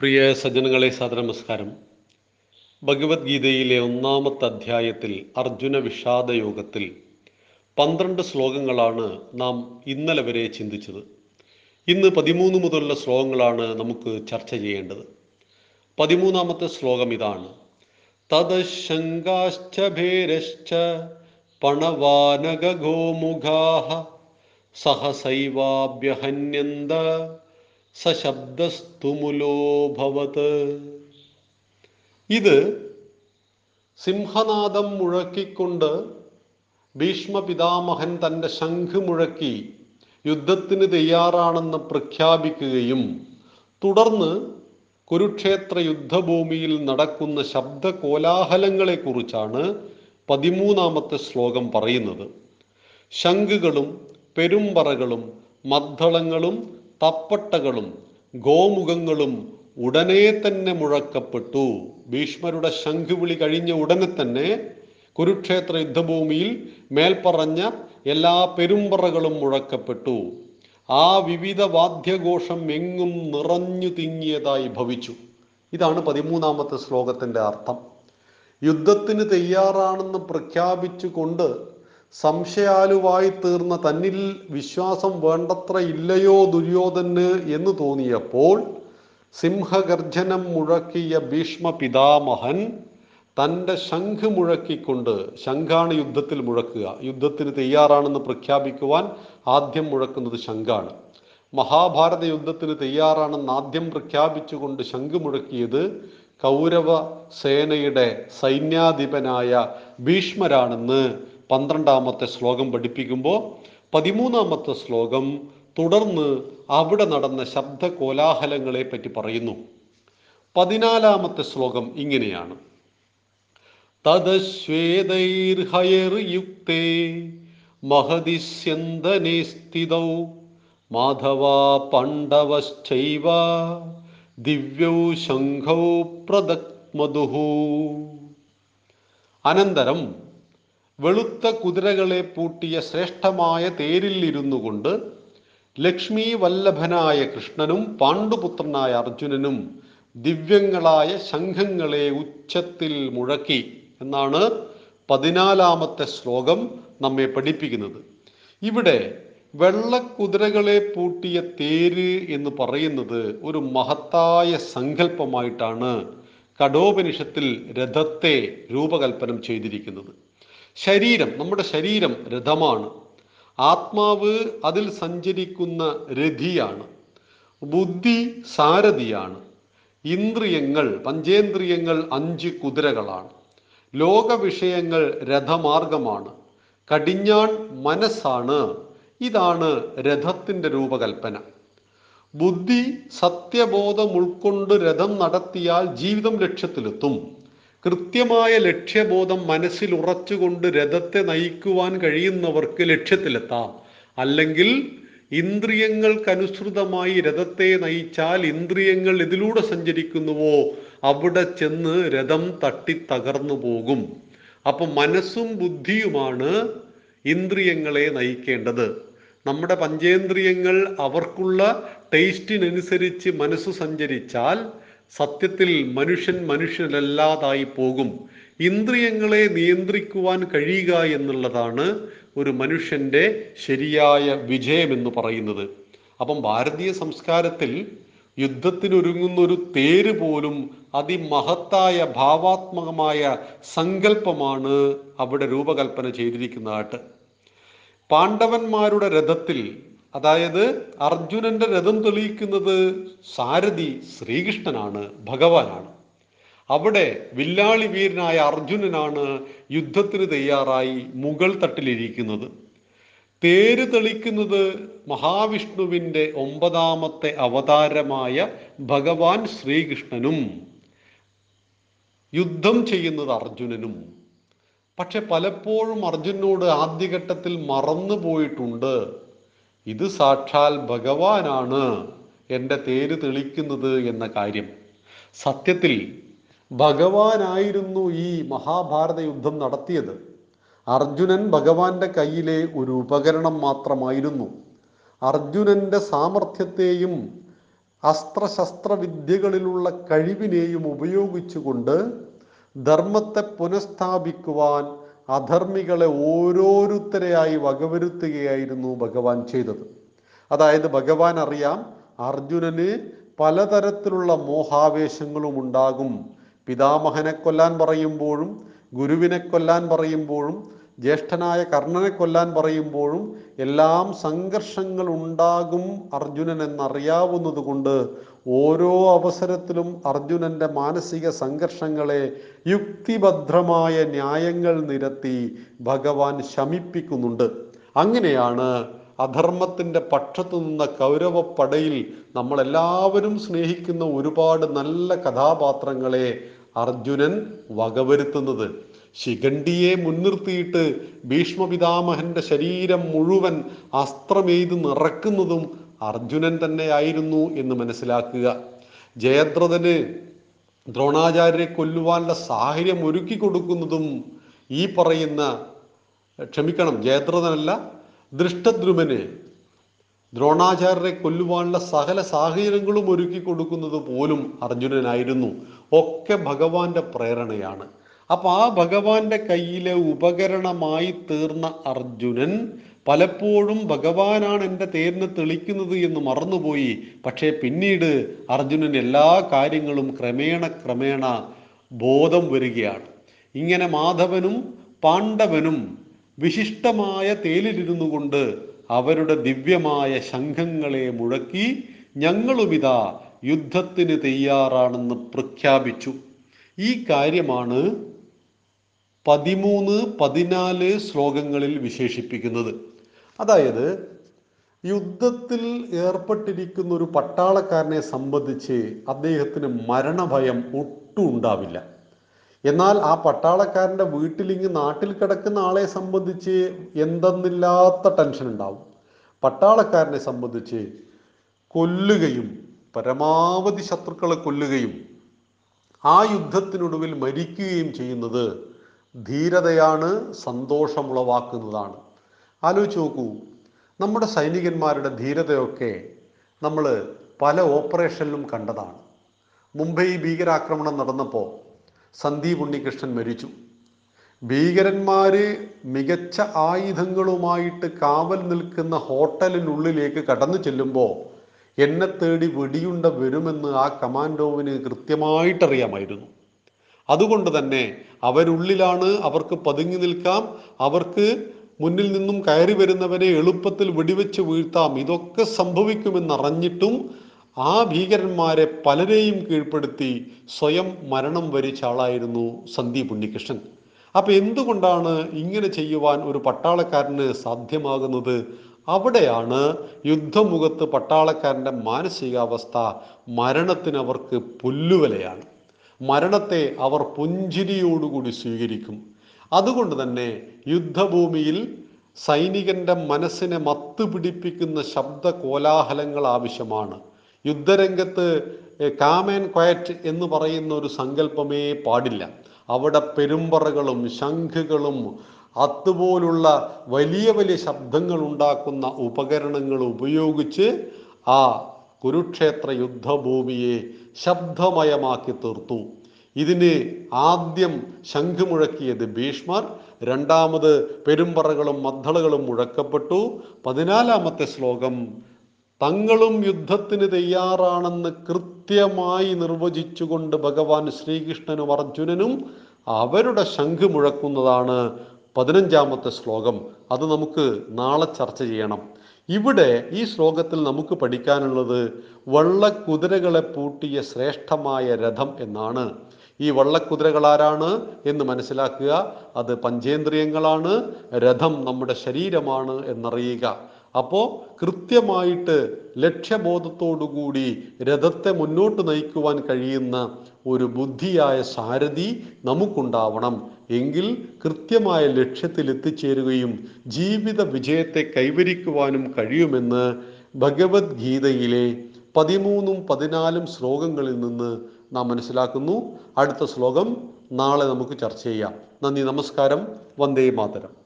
പ്രിയ സജ്ജനങ്ങളെ സാദരനമസ്കാരം ഭഗവത്ഗീതയിലെ ഒന്നാമത്തെ അധ്യായത്തിൽ അർജുന വിഷാദ യോഗത്തിൽ പന്ത്രണ്ട് ശ്ലോകങ്ങളാണ് നാം ഇന്നലെ വരെ ചിന്തിച്ചത്. ഇന്ന് പതിമൂന്ന് മുതലുള്ള ശ്ലോകങ്ങളാണ് നമുക്ക് ചർച്ച ചെയ്യേണ്ടത്. പതിമൂന്നാമത്തെ ശ്ലോകം ഇതാണ്. പണവാനഗോമുഖാ സഹസൈവാഭ്യഹന്യന്ത സശബ്ദസ്തുമുലോഭവത്. ഇത് സിംഹനാദം മുഴക്കിക്കൊണ്ട് ഭീഷ്മ പിതാമഹൻ തന്റെ ശംഖ് മുഴക്കി യുദ്ധത്തിന് തയ്യാറാണെന്ന് പ്രഖ്യാപിക്കുകയും തുടർന്ന് കുരുക്ഷേത്ര യുദ്ധഭൂമിയിൽ നടക്കുന്ന ശബ്ദ കോലാഹലങ്ങളെക്കുറിച്ചാണ് പതിമൂന്നാമത്തെ ശ്ലോകം പറയുന്നത്. ശംഖുകളും പെരുമ്പറകളും മദ്ദളങ്ങളും തപ്പട്ടകളും ഗോമുഖങ്ങളും ഉടനെ തന്നെ മുഴക്കപ്പെട്ടു. ഭീഷ്മരുടെ ശംഖുവിളി കഴിഞ്ഞ ഉടനെ തന്നെ കുരുക്ഷേത്ര യുദ്ധഭൂമിയിൽ മേൽപ്പറഞ്ഞ എല്ലാ പെരുമ്പറകളും മുഴക്കപ്പെട്ടു. ആ വിവിധ വാദ്യഘോഷം എങ്ങും നിറഞ്ഞു തിങ്ങിയതായി ഭവിച്ചു. ഇതാണ് പതിമൂന്നാമത്തെ ശ്ലോകത്തിന്റെ അർത്ഥം. യുദ്ധത്തിന് തയ്യാറാണെന്ന് പ്രഖ്യാപിച്ചുകൊണ്ട് സംശയാലുവായി തീർന്ന തന്നിൽ വിശ്വാസം വേണ്ടത്ര ഇല്ലയോ ദുര്യോധന് എന്ന് തോന്നിയപ്പോൾ സിംഹഗർജനം മുഴക്കിയ ഭീഷ്മ പിതാമഹൻ തന്റെ ശംഖ് മുഴക്കിക്കൊണ്ട് ശംഖാണ് യുദ്ധത്തിൽ മുഴക്കുക. യുദ്ധത്തിന് തയ്യാറാണെന്ന് പ്രഖ്യാപിക്കുവാൻ ആദ്യം മുഴക്കുന്നത് ശംഖാണ്. മഹാഭാരത യുദ്ധത്തിന് തയ്യാറാണെന്ന് ആദ്യം പ്രഖ്യാപിച്ചുകൊണ്ട് ശംഖ് മുഴക്കിയത് കൗരവ സേനയുടെ സൈന്യാധിപനായ ഭീഷ്മരാണെന്ന് പന്ത്രണ്ടാമത്തെ ശ്ലോകം പഠിപ്പിക്കുമ്പോൾ പതിമൂന്നാമത്തെ ശ്ലോകം തുടർന്ന് അവിടെ നടന്ന ശബ്ദ കോലാഹലങ്ങളെ പറ്റി പറയുന്നു. പതിനാലാമത്തെ ശ്ലോകം ഇങ്ങനെയാണ്. തദശ്വേതൈർഹയർയുക്തേ മഹദിസ്യന്തനെ സ്ഥിതൗ മാധവ പണ്ഡവശ്ചൈവ ദിവ്യൗ ശംഖൗ പ്രദക്മദുഹു. അനന്തരം വെളുത്ത കുതിരകളെ പൂട്ടിയ ശ്രേഷ്ഠമായ തേരിലിരുന്നു കൊണ്ട് ലക്ഷ്മി വല്ലഭനായ കൃഷ്ണനും പാണ്ഡുപുത്രനായ അർജുനനും ദിവ്യങ്ങളായ ശംഖങ്ങളെ ഉച്ചത്തിൽ മുഴക്കി എന്നാണ് പതിനാലാമത്തെ ശ്ലോകം നമ്മെ പഠിപ്പിക്കുന്നത്. ഇവിടെ വെള്ളക്കുതിരകളെ പൂട്ടിയ തേര് എന്ന് പറയുന്നത് ഒരു മഹത്തായ സങ്കല്പമായിട്ടാണ് കഠോപനിഷത്തിൽ രഥത്തെ രൂപകൽപ്പനം ചെയ്തിരിക്കുന്നത്. ശരീരം നമ്മുടെ ശരീരം രഥമാണ്. ആത്മാവ് അതിൽ സഞ്ചരിക്കുന്ന രഥിയാണ്. ബുദ്ധി സാരഥിയാണ്. ഇന്ദ്രിയങ്ങൾ പഞ്ചേന്ദ്രിയങ്ങൾ അഞ്ച് കുതിരകളാണ്. ലോകവിഷയങ്ങൾ രഥമാർഗമാണ്. കടിഞ്ഞാൺ മനസ്സാണ്. ഇതാണ് രഥത്തിന്റെ രൂപകൽപ്പന. ബുദ്ധി സത്യബോധം ഉൾക്കൊണ്ട് രഥം നടത്തിയാൽ ജീവിതം ലക്ഷ്യത്തിലെത്തും. കൃത്യമായ ലക്ഷ്യബോധം മനസ്സിൽ ഉറച്ചുകൊണ്ട് രഥത്തെ നയിക്കുവാൻ കഴിയുന്നവർക്ക് ലക്ഷ്യത്തിലെത്താം. അല്ലെങ്കിൽ ഇന്ദ്രിയങ്ങൾക്കനുസൃതമായി രഥത്തെ നയിച്ചാൽ ഇന്ദ്രിയങ്ങൾ ഇതിലൂടെ സഞ്ചരിക്കുന്നുവോ? അവിടെ ചെന്ന് രഥം തട്ടി തകർന്നു പോകും. അപ്പൊ മനസ്സും ബുദ്ധിയുമാണ് ഇന്ദ്രിയങ്ങളെ നയിക്കേണ്ടത്. നമ്മുടെ പഞ്ചേന്ദ്രിയങ്ങൾ അവർക്കുള്ള ടേസ്റ്റിനനുസരിച്ച് മനസ്സ് സഞ്ചരിച്ചാൽ സത്യത്തിൽ മനുഷ്യൻ മനുഷ്യനല്ലാതായി പോകും. ഇന്ദ്രിയങ്ങളെ നിയന്ത്രിക്കുവാൻ കഴിയുക എന്നുള്ളതാണ് ഒരു മനുഷ്യന്റെ ശരിയായ വിജയം എന്ന് പറയുന്നത്. അപ്പം ഭാരതീയ സംസ്കാരത്തിൽ യുദ്ധത്തിനൊരുങ്ങുന്ന ഒരു തേര് പോലും അതിമഹത്തായ ഭാവാത്മകമായ സങ്കല്പമാണ് അവിടെ രൂപകൽപ്പന ചെയ്തിരിക്കുന്നതായിട്ട്. പാണ്ഡവന്മാരുടെ രഥത്തിൽ അതായത് അർജുനന്റെ രഥം തെളിയിക്കുന്നത് സാരഥി ശ്രീകൃഷ്ണനാണ് ഭഗവാനാണ്. അവിടെ വില്ലാളി വീരനായ അർജുനനാണ് യുദ്ധത്തിന് തയ്യാറായി മുകൾ തട്ടിലിരിക്കുന്നത്. തേര് തെളിക്കുന്നത് മഹാവിഷ്ണുവിന്റെ ഒമ്പതാമത്തെ അവതാരമായ ഭഗവാൻ ശ്രീകൃഷ്ണനും. യുദ്ധം ചെയ്യുന്നത് അർജുനനും. പക്ഷെ പലപ്പോഴും അർജുനോട് ആദ്യഘട്ടത്തിൽ മറന്നു പോയിട്ടുണ്ട് ഇത് സാക്ഷാൽ ഭഗവാനാണ് എന്റെ തേര് തെളിക്കുന്നത് എന്ന കാര്യം. സത്യത്തിൽ ഭഗവാനായിരുന്നു ഈ മഹാഭാരത യുദ്ധം നടത്തിയത്. അർജുനൻ ഭഗവാന്റെ കയ്യിലെ ഒരു ഉപകരണം മാത്രമായിരുന്നു. അർജുനന്റെ സാമർഥ്യത്തെയും അസ്ത്രശസ്ത്രവിദ്യകളിലുള്ള കഴിവിനെയും ഉപയോഗിച്ചുകൊണ്ട് ധർമ്മത്തെ പുനഃസ്ഥാപിക്കുവാൻ അധർമ്മികളെ ഓരോരുത്തരെയായി വകവരുത്തുകയായിരുന്നു ഭഗവാൻ ചെയ്തത്. അതായത് ഭഗവാൻ അറിയാം അർജുനന് പലതരത്തിലുള്ള മോഹാവേശങ്ങളും ഉണ്ടാകും. പിതാമഹനെ കൊല്ലാൻ പറയുമ്പോഴും ഗുരുവിനെ കൊല്ലാൻ പറയുമ്പോഴും ജ്യേഷ്ഠനായ കർണനെ കൊല്ലാൻ പറയുമ്പോഴും എല്ലാം സംഘർഷങ്ങൾ ഉണ്ടാകും അർജുനൻ എന്നറിയാവുന്നത് കൊണ്ട് ഓരോ അവസരത്തിലും അർജുനന്റെ മാനസിക സംഘർഷങ്ങളെ യുക്തിഭദ്രമായ ന്യായങ്ങൾ നിരത്തി ഭഗവാൻ ശമിപ്പിക്കുന്നുണ്ട്. അങ്ങനെയാണ് അധർമ്മത്തിന്റെ പക്ഷത്തു നിന്ന കൗരവപ്പടയിൽ നമ്മളെല്ലാവരും സ്നേഹിക്കുന്ന ഒരുപാട് നല്ല കഥാപാത്രങ്ങളെ അർജുനൻ വകവരുത്തുന്നത്. ശിഖണ്ഡിയെ മുൻനിർത്തിയിട്ട് ഭീഷ്മപിതാമഹന്റെ ശരീരം മുഴുവൻ അസ്ത്രമെയ്ത് നിറക്കുന്നതും അർജുനൻ തന്നെയായിരുന്നു എന്ന് മനസ്സിലാക്കുക. ജയദ്രഥന് ദ്രോണാചാര്യരെ കൊല്ലുവാനുള്ള സാഹചര്യം ഒരുക്കി കൊടുക്കുന്നതും ഈ പറയുന്ന ക്ഷമിക്കണം ജയദ്രഥനല്ല ദൃഷ്ടദ്രുമന് ദ്രോണാചാര്യരെ കൊല്ലുവാനുള്ള സകല സാഹചര്യങ്ങളും ഒരുക്കി കൊടുക്കുന്നത് പോലും അർജുനനായിരുന്നു. ഒക്കെ ഭഗവാന്റെ പ്രേരണയാണ്. അപ്പൊ ആ ഭഗവാന്റെ കയ്യിലെ ഉപകരണമായി തീർന്ന അർജുനൻ പലപ്പോഴും ഭഗവാനാണ് എന്റെ തേരിനെ തെളിക്കുന്നത് എന്ന് മറന്നുപോയി. പക്ഷേ പിന്നീട് അർജുനൻ എല്ലാ കാര്യങ്ങളും ക്രമേണ ക്രമേണ ബോധം വരികയാണ്. ഇങ്ങനെ മാധവനും പാണ്ഡവനും വിശിഷ്ടമായ തേലിലിരുന്നു കൊണ്ട് അവരുടെ ദിവ്യമായ ശംഖങ്ങളെ മുഴക്കി ഞങ്ങളുമിതാ യുദ്ധത്തിന് തയ്യാറാണെന്ന് പ്രഖ്യാപിച്ചു. ഈ കാര്യമാണ് പതിമൂന്ന് പതിനാല് ശ്ലോകങ്ങളിൽ വിശേഷിപ്പിക്കുന്നത്. അതായത് യുദ്ധത്തിൽ ഏർപ്പെട്ടിരിക്കുന്ന ഒരു പട്ടാളക്കാരനെ സംബന്ധിച്ച് അദ്ദേഹത്തിന് മരണഭയം ഒട്ടും ഉണ്ടാവില്ല. എന്നാൽ ആ പട്ടാളക്കാരന്റെ വീട്ടിലിങ്ങ് നാട്ടിൽ കിടക്കുന്ന ആളെ സംബന്ധിച്ച് എന്തെന്നില്ലാത്ത ടെൻഷൻ ഉണ്ടാവും. പട്ടാളക്കാരനെ സംബന്ധിച്ച് കൊല്ലുകയും പരമാവധി ശത്രുക്കളെ കൊല്ലുകയും ആ യുദ്ധത്തിനൊടുവിൽ മരിക്കുകയും ചെയ്യുന്നത് ധീരതയാണ് സന്തോഷമുളവാക്കുന്നതാണ്. ആലോചിച്ച് നോക്കൂ നമ്മുടെ സൈനികന്മാരുടെ ധീരതയൊക്കെ നമ്മൾ പല ഓപ്പറേഷനിലും കണ്ടതാണ്. മുംബൈ ഭീകരാക്രമണം നടന്നപ്പോൾ സന്ദീപ് ഉണ്ണികൃഷ്ണൻ മരിച്ചു. ഭീകരന്മാർ മികച്ച ആയുധങ്ങളുമായിട്ട് കാവൽ നിൽക്കുന്ന ഹോട്ടലിനുള്ളിലേക്ക് കടന്നു ചെല്ലുമ്പോൾ എന്നെ തേടി വെടിയുണ്ട വരുമെന്ന് ആ കമാൻഡോവിന് കൃത്യമായിട്ടറിയാമായിരുന്നു. അതുകൊണ്ട് തന്നെ അവരുള്ളിലാണ് അവർക്ക് പതുങ്ങി നിൽക്കാം. അവർക്ക് മുന്നിൽ നിന്നും കയറി വരുന്നവരെ എളുപ്പത്തിൽ വെടിവെച്ച് വീഴ്ത്താം. ഇതൊക്കെ സംഭവിക്കുമെന്നറിഞ്ഞിട്ടും ആ ഭീകരന്മാരെ പലരെയും കീഴ്പ്പെടുത്തി സ്വയം മരണം വരിച്ച ആളായിരുന്നു സന്ദീപ് ഉണ്ണികൃഷ്ണൻ. അപ്പൊ എന്തുകൊണ്ടാണ് ഇങ്ങനെ ചെയ്യുവാൻ ഒരു പട്ടാളക്കാരന് സാധ്യമാകുന്നത്? അവിടെയാണ് യുദ്ധമുഖത്ത് പട്ടാളക്കാരന്റെ മാനസികാവസ്ഥ മരണത്തിന് അവർക്ക് പുല്ലുവിലയാണ്. മരണത്തെ അവർ പുഞ്ചിരിയോടുകൂടി സ്വീകരിക്കും. അതുകൊണ്ട് തന്നെ യുദ്ധഭൂമിയിൽ സൈനികന്റെ മനസ്സിനെ മത്തുപിടിപ്പിക്കുന്ന ശബ്ദ കോലാഹലങ്ങൾ ആവശ്യമാണ്. യുദ്ധരംഗത്ത് കാമൻ ക്വയറ്റ് എന്ന് പറയുന്ന ഒരു സങ്കല്പമേ പാടില്ല. അവിടെ പെരുമ്പറകളും ശംഖുകളും അതുപോലുള്ള വലിയ വലിയ ശബ്ദങ്ങൾ ഉണ്ടാക്കുന്ന ഉപകരണങ്ങൾ ഉപയോഗിച്ച് ആ കുരുക്ഷേത്ര യുദ്ധഭൂമിയെ ശബ്ദമയമാക്കി തീർത്തു. ഇതിന് ആദ്യം ശംഖ് മുഴക്കിയത് ഭീഷ്മർ രണ്ടാമത് പെരുമ്പറകളും മദ്ദളകളും മുഴക്കപ്പെട്ടു. പതിനാലാമത്തെ ശ്ലോകം തങ്ങളും യുദ്ധത്തിന് തയ്യാറാണെന്ന് കൃത്യമായി നിർവചിച്ചുകൊണ്ട് ഭഗവാൻ ശ്രീകൃഷ്ണനും അർജുനനും അവരുടെ ശംഖ് മുഴക്കുന്നതാണ്. പതിനഞ്ചാമത്തെ ശ്ലോകം അത് നമുക്ക് നാളെ ചർച്ച ചെയ്യണം. ഇവിടെ ഈ ശ്ലോകത്തിൽ നമുക്ക് പഠിക്കാനുള്ളത് വള്ളക്കുതിരകളെ പൂട്ടിയ ശ്രേഷ്ഠമായ രഥം എന്നാണ്. ഈ വള്ളക്കുതിരകൾ ആരാണ് എന്ന് മനസ്സിലാക്കുക. അത് പഞ്ചേന്ദ്രിയങ്ങളാണ്. രഥം നമ്മുടെ ശരീരമാണ് എന്നറിയുക. അപ്പോൾ കൃത്യമായിട്ട് ലക്ഷ്യബോധത്തോടുകൂടി രഥത്തെ മുന്നോട്ട് നയിക്കുവാൻ കഴിയുന്ന ഒരു ബുദ്ധിയായ സാരഥി നമുക്കുണ്ടാവണം. എങ്കിൽ കൃത്യമായ ലക്ഷ്യത്തിൽ എത്തിച്ചേരുകയും ജീവിത വിജയത്തെ കൈവരിക്കുവാനും കഴിയുമെന്ന് ഭഗവത്ഗീതയിലെ പതിമൂന്നും പതിനാലും ശ്ലോകങ്ങളിൽ നിന്ന് നാം മനസ്സിലാക്കുന്നു. അടുത്ത ശ്ലോകം നാളെ നമുക്ക് ചർച്ച ചെയ്യാം. നന്ദി നമസ്കാരം. വന്ദേ മാതരം.